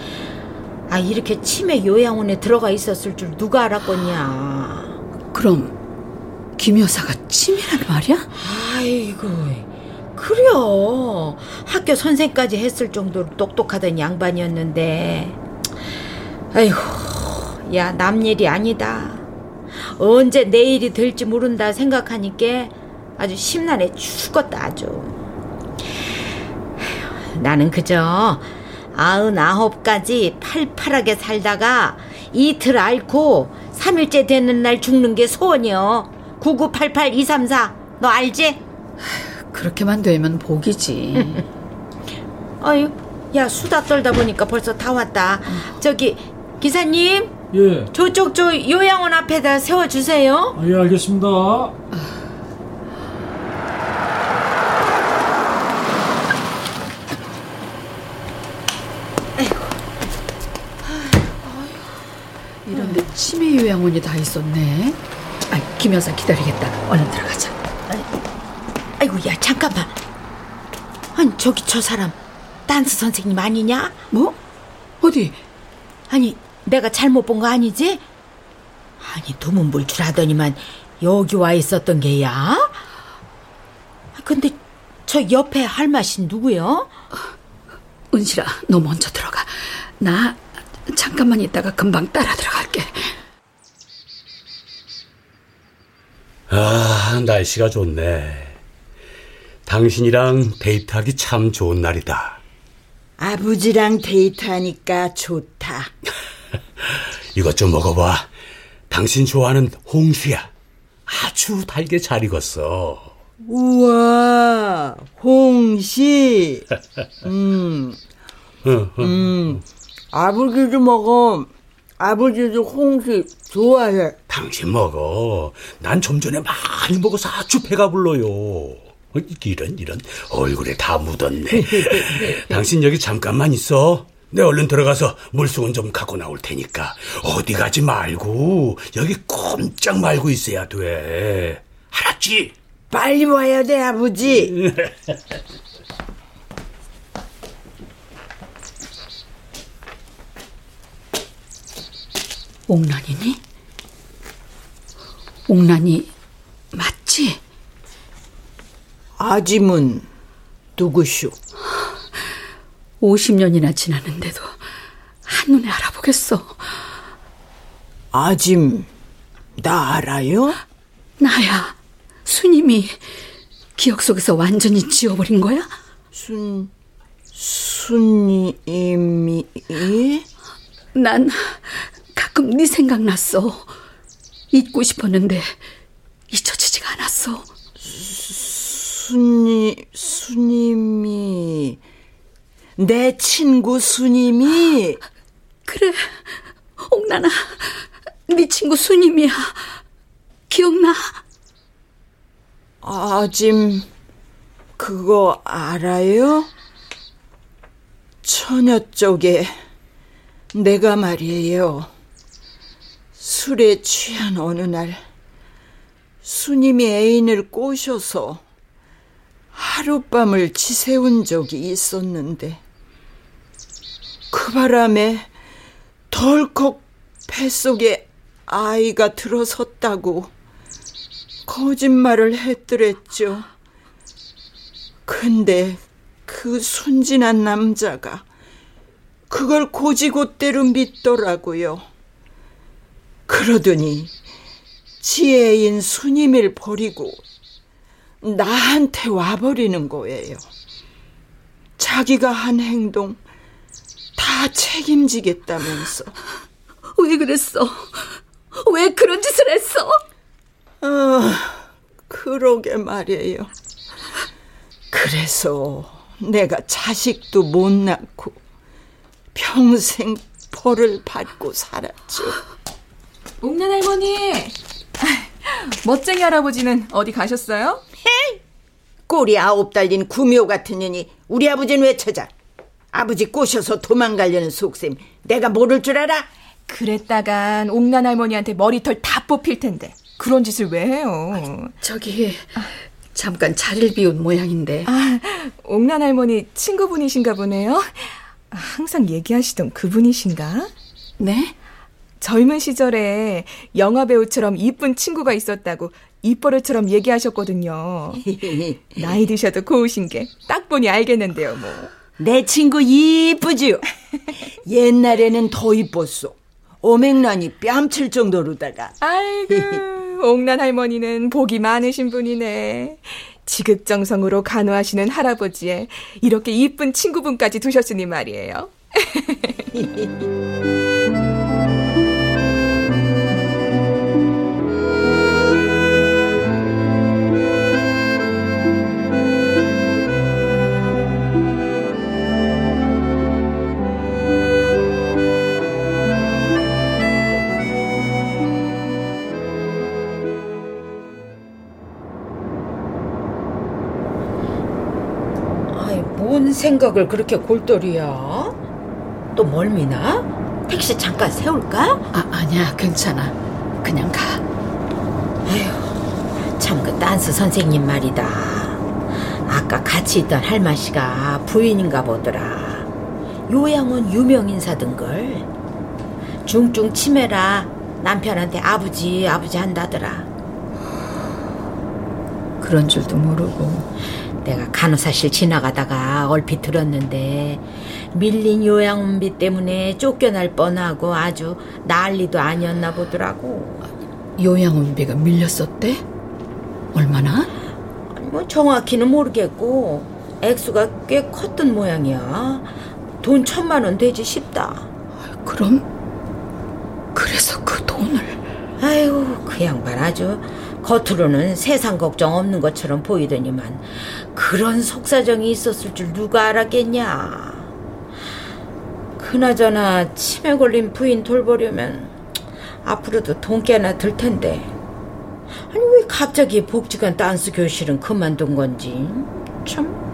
Speaker 4: 아 이렇게 치매 요양원에 들어가 있었을 줄 누가 알았겠냐.
Speaker 5: 그럼 김 여사가 치매란 말이야?
Speaker 4: 아이고 그래요. 학교 선생까지 했을 정도로 똑똑하던 양반이었는데 아이고 야 남 일이 아니다. 언제 내 일이 될지 모른다 생각하니까 아주 심란해 죽었다 아주. 나는 그저 아흔아홉까지 팔팔하게 살다가 이틀 앓고 3일째 되는 날 죽는 게 소원이요. 9988234. 너 알지?
Speaker 5: 그렇게만 되면 복이지.
Speaker 4: 아유, 야 수다 떨다 보니까 벌써 다 왔다. 저기 기사님,
Speaker 15: 예,
Speaker 4: 저쪽 저 요양원 앞에다 세워주세요.
Speaker 15: 아, 예, 알겠습니다.
Speaker 5: 치매 요양원이 다 있었네. 아, 김 여사 기다리겠다. 얼른 들어가자.
Speaker 4: 아이고, 야 잠깐만. 아니 저기 저 사람 댄스 선생님 아니냐?
Speaker 5: 뭐? 어디?
Speaker 4: 아니 내가 잘못 본 거 아니지? 아니 도문볼 줄 아더니만 여기 와 있었던 게야? 아, 근데 저 옆에 할맛이 누구요?
Speaker 5: 은실아, 너 먼저 들어가. 나 잠깐만 있다가 금방 따라 들어갈게.
Speaker 16: 아, 날씨가 좋네. 당신이랑 데이트하기 참 좋은 날이다.
Speaker 17: 아버지랑 데이트하니까 좋다.
Speaker 16: 이것 좀 먹어봐. 당신 좋아하는 홍수야. 아주 달게 잘 익었어.
Speaker 17: 우와, 홍시. 음,
Speaker 16: 응, 응.
Speaker 17: 음, 아버지도 먹어. 아버지도 홍시 좋아해.
Speaker 16: 당신 먹어. 난 좀 전에 많이 먹어서 아주 배가 불러요. 어, 이런 이런 얼굴에 다 묻었네. 당신 여기 잠깐만 있어. 내 얼른 들어가서 물수건 좀 갖고 나올 테니까 어디 가지 말고 여기 꼼짝 말고 있어야 돼. 알았지?
Speaker 17: 빨리 와야 돼, 아버지.
Speaker 5: 옥란이니? 옥란이 맞지?
Speaker 17: 아짐은 누구쇼?
Speaker 5: 50년이나 지났는데도 한눈에 알아보겠어.
Speaker 17: 아짐, 나 알아요?
Speaker 5: 나야. 수님이 기억 속에서 완전히 지워버린 거야?
Speaker 17: 순, 순님이?
Speaker 5: 난 가끔 네 생각났어. 잊고 싶었는데 잊혀지지가 않았어.
Speaker 17: 순이, 수님이, 내 친구 수님이?
Speaker 5: 그래, 옥나나, 네 친구 수님이야. 기억나?
Speaker 17: 아짐 그거 알아요? 처녀 쪽에 내가 말이에요. 술에 취한 어느 날 수님이 애인을 꼬셔서 하룻밤을 지새운 적이 있었는데 그 바람에 덜컥 뱃속에 아이가 들어섰다고 거짓말을 했더랬죠. 근데 그 순진한 남자가 그걸 고지고대로 믿더라고요. 그러더니 지혜인 수님을 버리고 나한테 와버리는 거예요. 자기가 한 행동 다 책임지겠다면서.
Speaker 5: 왜 그랬어? 왜 그런 짓을 했어?
Speaker 17: 아, 그러게 말이에요. 그래서 내가 자식도 못 낳고 평생 벌을 받고 살았죠.
Speaker 15: 옥란 할머니, 멋쟁이 할아버지는 어디 가셨어요?
Speaker 17: 꼬리 아홉 달린 구미호 같은 년이 우리 아버지는 왜 찾아? 아버지 꼬셔서 도망가려는 속셈 내가 모를 줄 알아?
Speaker 15: 그랬다간 옥란 할머니한테 머리털 다 뽑힐 텐데 그런 짓을 왜 해요?
Speaker 5: 저기 잠깐 자리를 비운 모양인데.
Speaker 15: 아, 옥란 할머니 친구분이신가 보네요. 항상 얘기하시던 그분이신가?
Speaker 5: 네?
Speaker 15: 젊은 시절에 영화 배우처럼 이쁜 친구가 있었다고 입버릇처럼 얘기하셨거든요. 나이 드셔도 고우신 게 딱 보니 알겠는데요, 뭐.
Speaker 17: 내 친구 이쁘지요? 옛날에는 더 이뻤어. 오맹란이 뺨칠 정도로다가.
Speaker 15: 아이고, 옥란 할머니는 복이 많으신 분이네. 지극정성으로 간호하시는 할아버지에 이렇게 이쁜 친구분까지 두셨으니 말이에요.
Speaker 4: 생각을 그렇게 골똘이야? 또 멀미나? 택시 잠깐 세울까?
Speaker 5: 아, 아니야, 괜찮아. 그냥 가.
Speaker 4: 아휴, 참그 댄스 선생님 말이다. 아까 같이 있던 할마 씨가 부인인가 보더라. 요양원 유명 인사든걸. 중증 치매라 남편한테 아버지 아버지 한다더라.
Speaker 5: 그런 줄도 모르고.
Speaker 4: 내가 간호사실 지나가다가 얼핏 들었는데 밀린 요양원비 때문에 쫓겨날 뻔하고 아주 난리도 아니었나 보더라고.
Speaker 5: 요양원비가 밀렸었대? 얼마나?
Speaker 4: 뭐 정확히는 모르겠고 액수가 꽤 컸던 모양이야. 돈 천만 원 되지 싶다.
Speaker 5: 그럼 그래서 그 돈을
Speaker 4: 아유 그 양반 아주 겉으로는 세상 걱정 없는 것처럼 보이더니만 그런 속사정이 있었을 줄 누가 알았겠냐. 그나저나 치매 걸린 부인 돌보려면 앞으로도 돈 꽤나 들 텐데. 아니 왜 갑자기 복지관 댄스 교실은 그만둔 건지 참.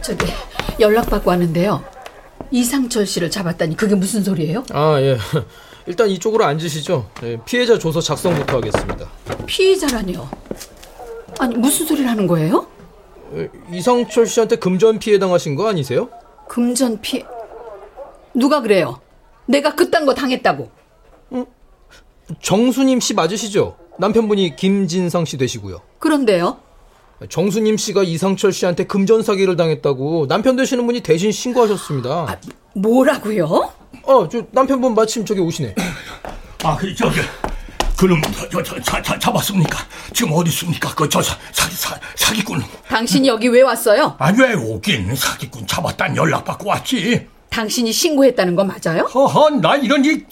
Speaker 5: 저기 연락받고 왔는데요. 이상철 씨를 잡았다니 그게 무슨 소리예요?
Speaker 18: 아, 예. 일단 이쪽으로 앉으시죠. 예, 피해자 조서 작성부터 하겠습니다.
Speaker 5: 피해자라니요. 아니 무슨 소리를 하는 거예요?
Speaker 18: 예, 이상철 씨한테 금전 피해 당하신 거 아니세요?
Speaker 5: 금전 피해 누가 그래요? 내가 그딴 거 당했다고.
Speaker 18: 정수님 씨 맞으시죠? 남편분이 김진성 씨 되시고요.
Speaker 5: 그런데요?
Speaker 18: 정수님 씨가 이상철 씨한테 금전 사기를 당했다고 남편 되시는 분이 대신 신고하셨습니다.
Speaker 5: 뭐라고요?
Speaker 18: 어, 저 남편분 마침 저기 오시네.
Speaker 9: 아, 그, 저기, 그놈, 저, 저, 자, 자, 잡았습니까? 지금 어디 있습니까? 그, 저, 사, 사, 사, 사기꾼.
Speaker 5: 당신이 여기 왜 왔어요?
Speaker 9: 아, 왜 오긴? 사기꾼 잡았단 연락 받고 왔지.
Speaker 5: 당신이 신고했다는 거 맞아요?
Speaker 9: 허허, 나 이런 일,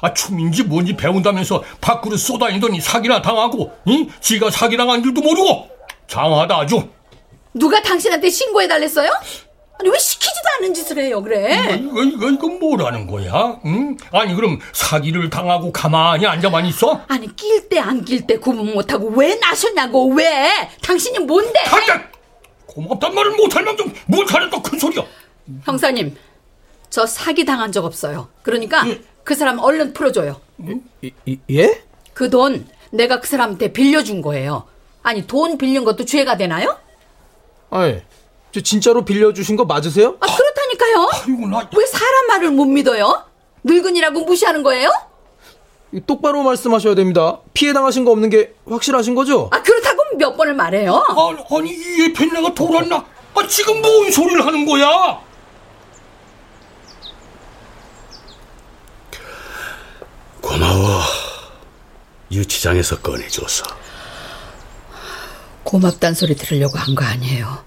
Speaker 9: 아, 춤인지 뭔지 배운다면서 밖으로 쏘다니더니 사기나 당하고, 응? 지가 사기 당한 줄도 모르고! 장하다, 아주.
Speaker 5: 누가 당신한테 신고해달랬어요? 아니 왜 시키지도 않은 짓을 해요 그래?
Speaker 9: 이거 이거 이거 뭐라는 거야? 응? 아니 그럼 사기를 당하고 가만히 앉아만 있어?
Speaker 5: 아니 낄 때 안 낄 때 구분 못하고 왜 나셨냐고 왜? 당신이 뭔데?
Speaker 9: 고맙단 말을 못할 망정 뭘 잘했다 큰 소리야.
Speaker 5: 형사님 저 사기 당한 적 없어요. 그러니까 그 사람 얼른 풀어줘요.
Speaker 18: 예?
Speaker 5: 그 돈 내가 그 사람한테 빌려준 거예요. 아니 돈 빌린 것도 죄가 되나요?
Speaker 18: 아니, 저 진짜로 빌려주신 거 맞으세요?
Speaker 5: 아 그렇다니까요. 왜 사람 말을 못 믿어요? 늙은이라고 무시하는 거예요?
Speaker 18: 똑바로 말씀하셔야 됩니다. 피해 당하신 거 없는 게 확실하신 거죠?
Speaker 5: 아 그렇다고 몇 번을 말해요?
Speaker 9: 아니, 아니 이 내가 돌았나? 아 지금 뭔 소리를 하는 거야?
Speaker 2: 고마워. 유치장에서 꺼내줘서.
Speaker 5: 고맙단 소리 들으려고 한 거 아니에요.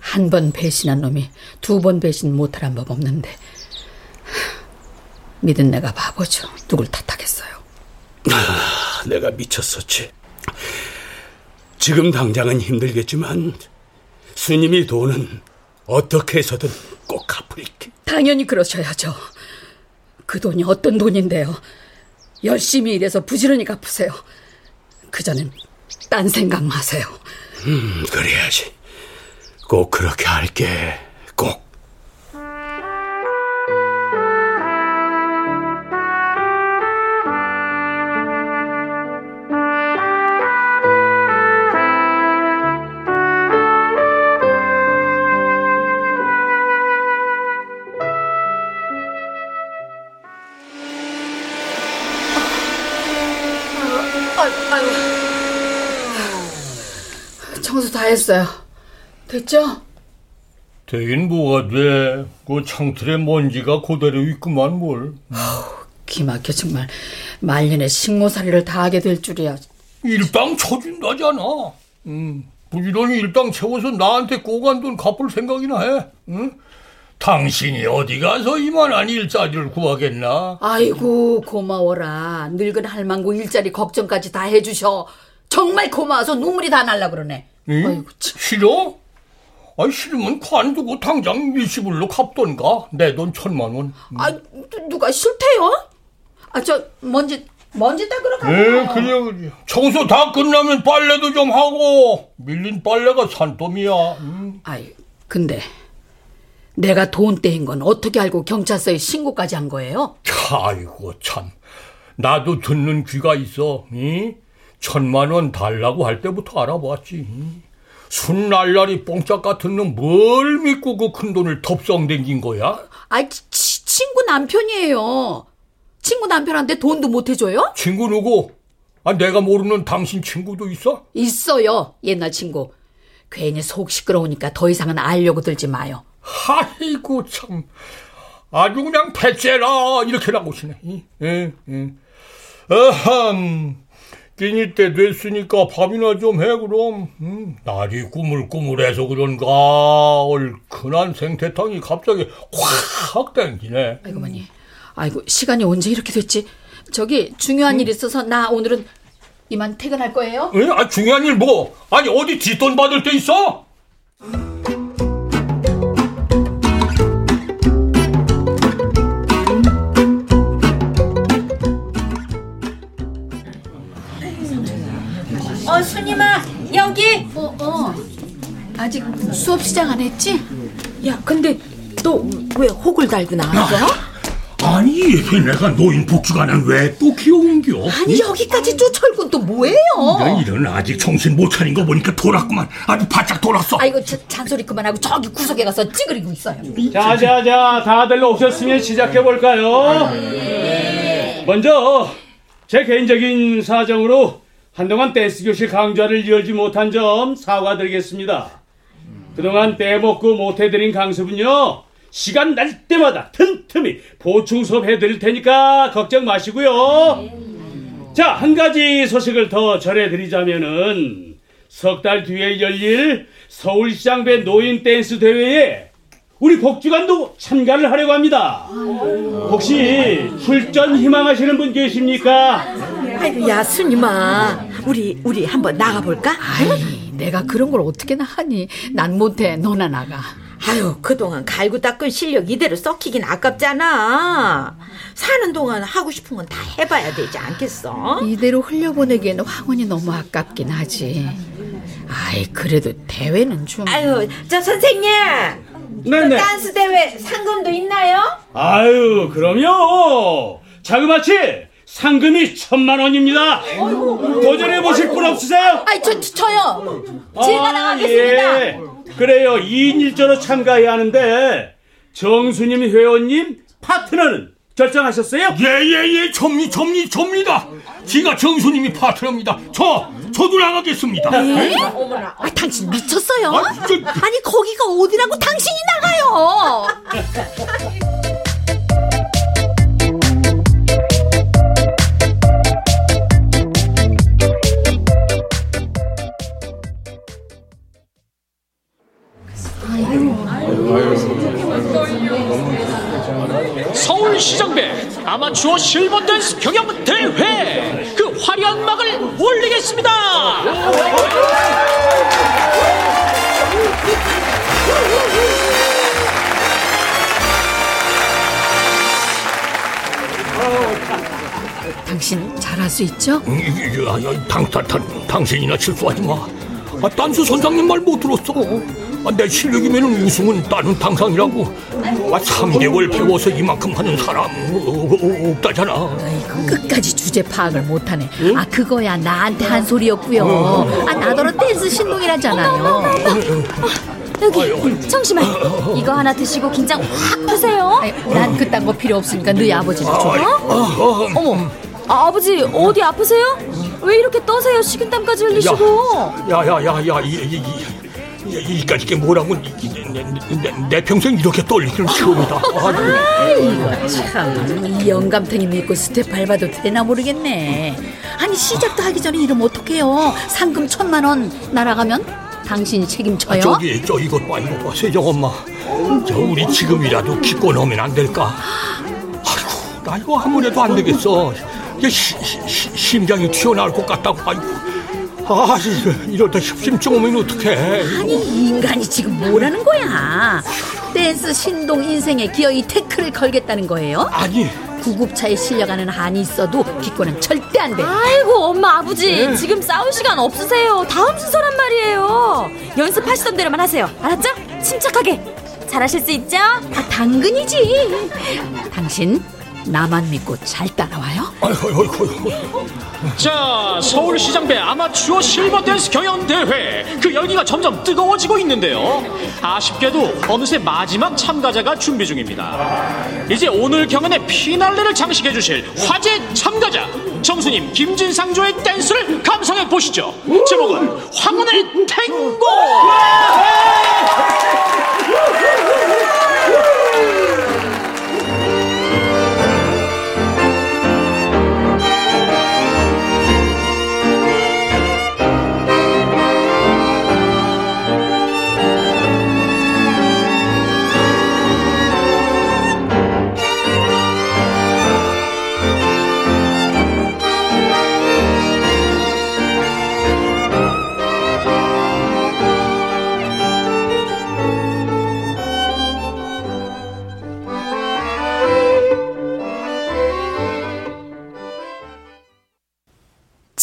Speaker 5: 한 번 배신한 놈이 두 번 배신 못하란 법 없는데 믿은 내가 바보죠. 누굴 탓하겠어요.
Speaker 2: 아, 내가 미쳤었지. 지금 당장은 힘들겠지만 스님이 돈은 어떻게 해서든 꼭 갚을게.
Speaker 5: 당연히 그러셔야죠. 그 돈이 어떤 돈인데요. 열심히 일해서 부지런히 갚으세요. 그전엔 딴 생각 마세요.
Speaker 2: 음, 그래야지. 꼭 그렇게 할게.
Speaker 5: 청소 다 했어요. 됐죠?
Speaker 9: 되긴 뭐가 돼? 그 창틀에 먼지가 그대로 있구만 뭘.
Speaker 5: 기막혀 정말 말년에 식모살이를 다 하게 될 줄이야.
Speaker 9: 일당 쳐준다잖아. 음, 부지런히 일당 채워서 나한테 꼬간 돈 갚을 생각이나 해. 응? 당신이 어디 가서 이만한 일자리를 구하겠나?
Speaker 5: 아이고 고마워라. 늙은 할망구 일자리 걱정까지 다 해주셔. 정말 고마워서 눈물이 다 날라 그러네.
Speaker 9: 응? 싫어? 아 싫으면 관두고 당장 일시불로 갚던가. 내 돈 천만 원.
Speaker 5: 아 누가 싫대요? 아 저 먼지 먼지 닦으러 가요.
Speaker 9: 예, 그래, 그래. 청소 다 끝나면 빨래도 좀 하고. 밀린 빨래가 산더미야. 음.
Speaker 5: 아이, 근데 내가 돈 떼인 건 어떻게 알고 경찰서에 신고까지 한 거예요?
Speaker 9: 아이고, 참. 나도 듣는 귀가 있어. 이? 천만 원 달라고 할 때부터 알아봤지. 순날라리 뽕짝 같은 놈 뭘 믿고 그 큰 돈을 덥성댕긴 거야?
Speaker 5: 아, 치, 친구 남편이에요. 친구 남편한테 돈도 못 해줘요?
Speaker 9: 친구 누구? 아, 내가 모르는 당신 친구도 있어?
Speaker 5: 있어요. 옛날 친구. 괜히 속 시끄러우니까 더 이상은 알려고 들지 마요.
Speaker 9: 아이고, 참. 아주 그냥 배째라. 이렇게 나오시네. 예, 예. 어흠. 끼니 때 됐으니까 밥이나 좀 해, 그럼. 음, 날이 꾸물꾸물해서 그런가. 얼큰한 생태탕이 갑자기 확 땡기네.
Speaker 5: 아이고, 머니. 아이고, 시간이 언제 이렇게 됐지? 저기, 중요한 일 있어서 나 오늘은 이만 퇴근할 거예요?
Speaker 9: 에? 아, 중요한 일 뭐? 아니, 어디 뒷돈 받을 때 있어?
Speaker 4: 순임아, 여기.
Speaker 5: 어, 어. 아직 수업 시작 안 했지?
Speaker 4: 야, 근데 너 왜 혹을 달고 나왔어?
Speaker 9: 아니, 내가 노인 복지관은 왜또 키워온겨?
Speaker 4: 아니, 여기까지 쫓아올건 또 뭐예요?
Speaker 9: 야, 이런 아직 정신 못 차린 거 보니까 돌았구만. 아주 바짝 돌았어.
Speaker 5: 아이고, 자, 잔소리 그만하고 저기 구석에 가서 찌그리고 있어요.
Speaker 7: 자, 자, 자, 다들 오셨으면 시작해 볼까요? 먼저 제 개인적인 사정으로 한동안 댄스 교실 강좌를 이어지 못한 점 사과드리겠습니다. 그동안 빼먹고 못해드린 강습은요, 시간 날 때마다 틈틈이 보충 수업 해드릴 테니까 걱정 마시고요. 자, 한 가지 소식을 더 전해드리자면은 석 달 뒤에 열릴 서울시장배 노인 댄스 대회에 우리 복지관도 참가를 하려고 합니다. 혹시 출전 희망하시는 분 계십니까?
Speaker 4: 아이고, 야, 순임아. 우리, 우리 한번 나가볼까?
Speaker 5: 아이, 내가 그런 걸 어떻게 나가니? 난 못해. 너나 나가.
Speaker 4: 아유, 그동안 갈고 닦은 실력 이대로 썩히긴 아깝잖아. 사는 동안 하고 싶은 건 다 해봐야 되지 않겠어?
Speaker 5: 이대로 흘려보내기에는 황혼이 너무 아깝긴 하지. 아이, 그래도 대회는 좀.
Speaker 4: 아유, 저 선생님!
Speaker 2: 네네.
Speaker 4: 댄스 대회 상금도 있나요?
Speaker 2: 아유, 그럼요. 자그마치 상금이 천만 원입니다. 도전해 보실 분 없으세요?
Speaker 6: 아이, 저, 저, 저 요. 제가
Speaker 2: 아,
Speaker 6: 나가겠습니다.
Speaker 2: 예. 그래요. 2인 1조로 참가해야 하는데 정수님 회원님 파트너는 결정하셨어요?
Speaker 9: 예예 예 접니 접니 접니다. 지가 정수님이 파트너입니다. 저 저도 나가겠습니다.
Speaker 5: 네?
Speaker 6: 에? 아, 당신 미쳤어요? 아 니, 거기가 어디라고 당신이 나가요?
Speaker 19: 서울시장배 아마추어 실버 댄스 경연 대회 그 화려한 막을 올리겠습니다.
Speaker 5: 당신 잘할 수 있죠?
Speaker 9: 음, 이- 이- 아, 당, 당, 당, 당신이나 실수하지 마. 아, 딴수 선장님 말 못 들었어. 아, 내 실력이면 우승은 따는 당상이라고. 아, 3개월 배워서 이만큼 하는 사람 어, 어, 없다잖아.
Speaker 5: 끝까지 주제 파악을 못하네. 아 그거야 나한테 한 소리였고요. 아 나더러 댄스 신동이라잖아요.
Speaker 6: 여기 청심아 이거 하나 드시고 긴장 확 푸세요.
Speaker 5: 난 그딴 거 필요 없으니까 너희 아버지나 줘.
Speaker 6: 어? 어머 아, 아버지 어디 아프세요? 왜 이렇게 떠세요? 식은땀까지 흘리시고
Speaker 9: 야야야야 이, 이, 이, 이, 이까지 게 뭐라고 내, 내, 내 평생 이렇게 떨리기는 처음이다. 아,
Speaker 5: 아이고 참, 이 영감탱이 믿고 스텝 밟아도 되나 모르겠네. 아니 시작도 하기 전에 이러면 어떡해요? 상금 천만 원 날아가면 당신이 책임져요?
Speaker 9: 아, 저기 저 이것 봐 이거 봐 세정 엄마. 저 우리 지금이라도 기권 하면 안 될까? 아이고 나 이거 아무래도 안 되겠어. 이게 시, 시, 심장이 튀어나올 것 같다고. 아이고. 아 이- 이러다 심증 오면 어떡해.
Speaker 5: 아니 이 인간이 지금 뭐라는 거야? 댄스 신동 인생에 기어이 태클을 걸겠다는 거예요?
Speaker 9: 아니
Speaker 5: 구급차에 실려가는 한이 있어도 기권은 절대 안 돼.
Speaker 6: 아이고 엄마 아버지
Speaker 5: 네.
Speaker 6: 지금 싸울 시간 없으세요 다음 순서란 말이에요 연습하시던 대로만 하세요 알았죠? 침착하게 잘하실 수 있죠? 아 당근이지
Speaker 5: 당신 나만 믿고 잘 따라와요?
Speaker 19: 자, 서울시장배 아마추어 실버 댄스 경연 대회 그 열기가 점점 뜨거워지고 있는데요. 아쉽게도 어느새 마지막 참가자가 준비 중입니다. 이제 오늘 경연의 피날레를 장식해 주실 화제 참가자 정수님 김진상조의 댄스를 감상해 보시죠. 제목은 황혼의 탱고.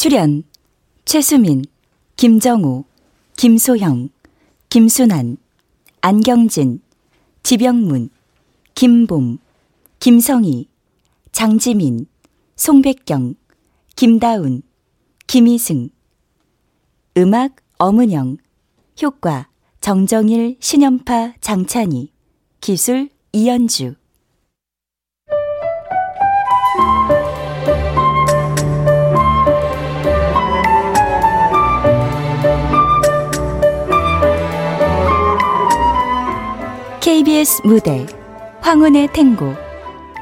Speaker 1: 출연 최수민, 김정우, 김소형, 김순환, 안경진, 지병문, 김봄, 김성희, 장지민, 송백경, 김다운, 김희승. 음악 엄은영 효과 정정일, 신연파, 장찬희 기술 이연주 KBS 무대 황혼의 탱고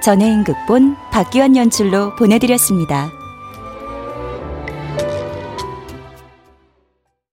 Speaker 1: 전혜인 극본 박기환 연출로 보내드렸습니다.